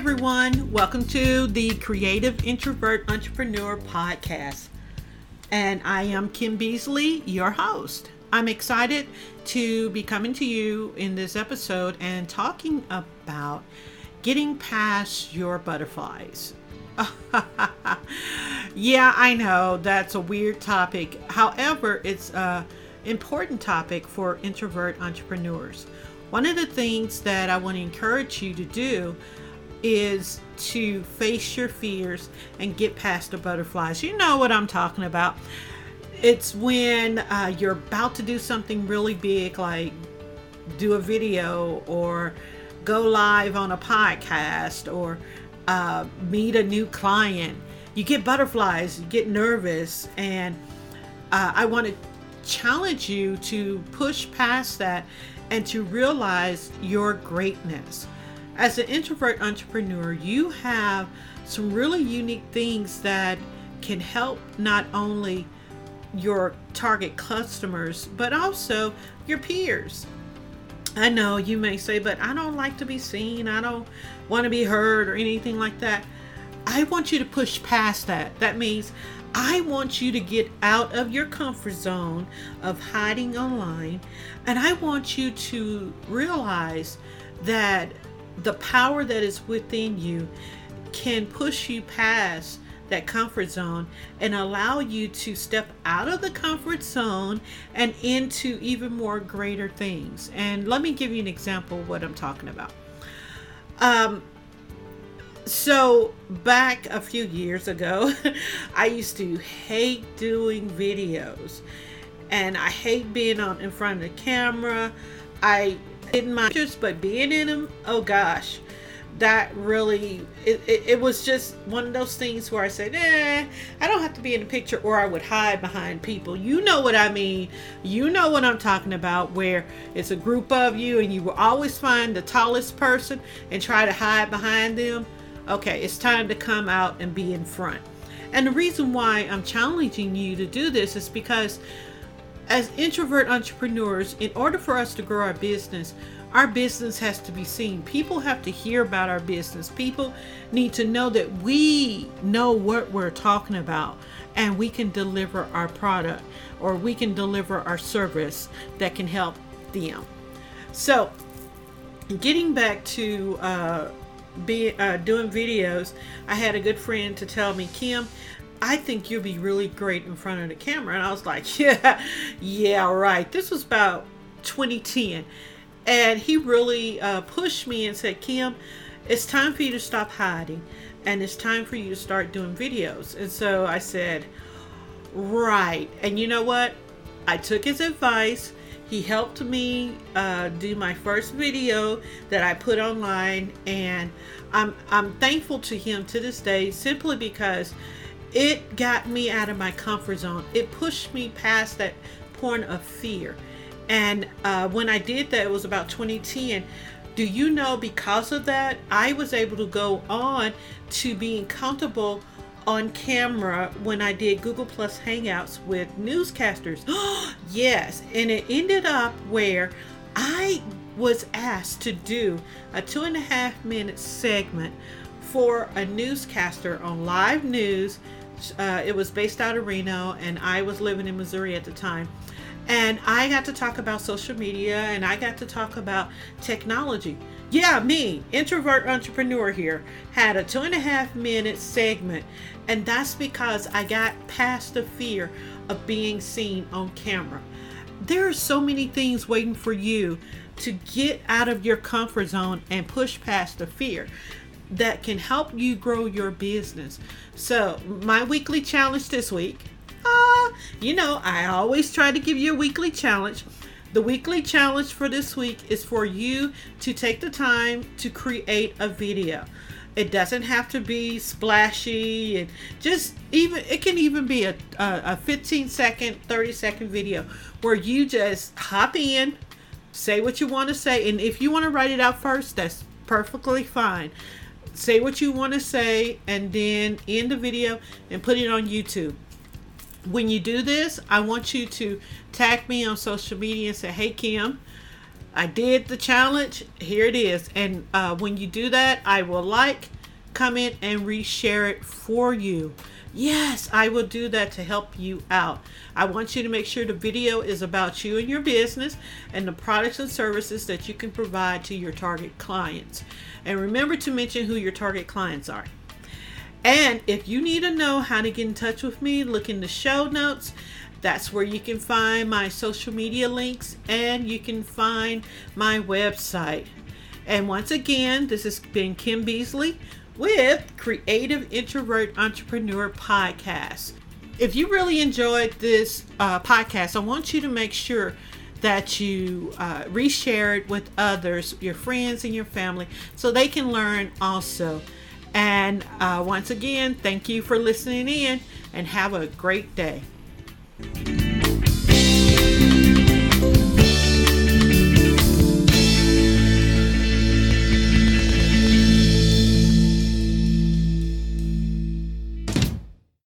everyone. Welcome to the Creative Introvert Entrepreneur Podcast. And I am Kim Beasley, your host. I'm excited to be coming to you in this episode and talking about getting past your butterflies. yeah, I know that's a weird topic. However, it's a important topic for introvert entrepreneurs. One of the things that I want to encourage you to do is to face your fears and get past the butterflies. You know what I'm talking about. It's when uh, you're about to do something really big, like do a video or go live on a podcast or uh, meet a new client. You get butterflies, you get nervous, and uh, I want to challenge you to push past that and to realize your greatness. As an introvert entrepreneur, you have some really unique things that can help not only your target customers, but also your peers. I know you may say, but I don't like to be seen. I don't want to be heard or anything like that. I want you to push past that. That means I want you to get out of your comfort zone of hiding online. And I want you to realize that the power that is within you can push you past that comfort zone and allow you to step out of the comfort zone and into even more greater things. And let me give you an example of what I'm talking about. Um, so back a few years ago, I used to hate doing videos and I hate being on in front of the camera. I didn't mind just but being in them, oh gosh. That really it, it, it, was just one of those things where i said eh i don't have to be in the picture or i would hide behind people. You know what i mean. You know what i'm talking about where it's a group of you and you will always find the tallest person and try to hide behind them. Okay it's time to come out and be in front. And the reason why i'm challenging you to do this is because as introvert entrepreneurs in order for us to grow our business our business has to be seen. People have to hear about our business. People need to know that we know what we're talking about and we can deliver our product or we can deliver our service that can help them. So, getting back to uh, be uh, doing videos, I had a good friend to tell me, Kim, I think you'll be really great in front of the camera. And I was like, yeah, yeah, right. This was about 2010 and he really uh, pushed me and said, Kim, it's time for you to stop hiding and it's time for you to start doing videos. And so I said, Right. And you know what? I took his advice. He helped me uh, do my first video that I put online, and I'm I'm thankful to him to this day simply because it got me out of my comfort zone. It pushed me past that point of fear. And uh, when I did that, it was about 2010. Do you know because of that, I was able to go on to being comfortable on camera when I did Google Plus Hangouts with newscasters. yes, and it ended up where I was asked to do a two and a half minute segment for a newscaster on live news. Uh, it was based out of Reno, and I was living in Missouri at the time. And I got to talk about social media and I got to talk about technology. Yeah, me, introvert entrepreneur here, had a two and a half minute segment. And that's because I got past the fear of being seen on camera. There are so many things waiting for you to get out of your comfort zone and push past the fear that can help you grow your business. So, my weekly challenge this week Ah, you know, I always try to give you a weekly challenge. The weekly challenge for this week is for you to take the time to create a video. It doesn't have to be splashy and just even it can even be a, a 15 second, 30 second video where you just hop in, say what you want to say, and if you want to write it out first, that's perfectly fine. Say what you want to say and then end the video and put it on YouTube when you do this, I want you to tag me on social media and say, hey, Kim, I did the challenge. Here it is. And uh, when you do that, I will like, comment, and reshare it for you. Yes, I will do that to help you out. I want you to make sure the video is about you and your business and the products and services that you can provide to your target clients. And remember to mention who your target clients are. And if you need to know how to get in touch with me, look in the show notes. That's where you can find my social media links and you can find my website. And once again, this has been Kim Beasley with Creative Introvert Entrepreneur Podcast. If you really enjoyed this uh, podcast, I want you to make sure that you uh, reshare it with others, your friends and your family, so they can learn also. And uh, once again, thank you for listening in and have a great day.